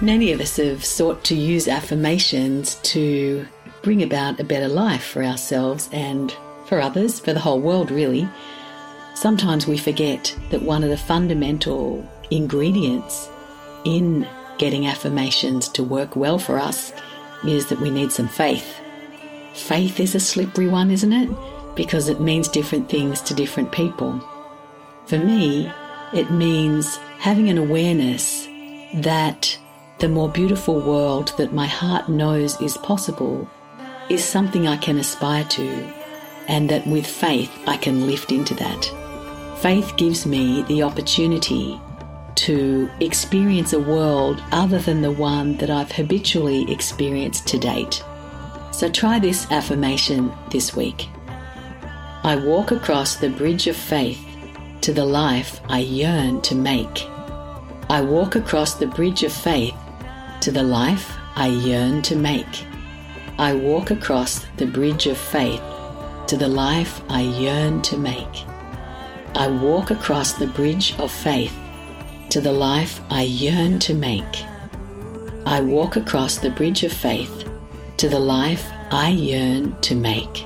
Many of us have sought to use affirmations to bring about a better life for ourselves and for others, for the whole world, really. Sometimes we forget that one of the fundamental ingredients in getting affirmations to work well for us is that we need some faith. Faith is a slippery one, isn't it? Because it means different things to different people. For me, it means having an awareness that the more beautiful world that my heart knows is possible is something I can aspire to, and that with faith I can lift into that. Faith gives me the opportunity to experience a world other than the one that I've habitually experienced to date. So try this affirmation this week. I walk across the bridge of faith to the life I yearn to make. I walk across the bridge of faith to the life I yearn to make. I walk across the bridge of faith to the life I yearn to make. I walk across the bridge of faith to the life I yearn to make. I walk across the bridge of faith to the life I yearn to make.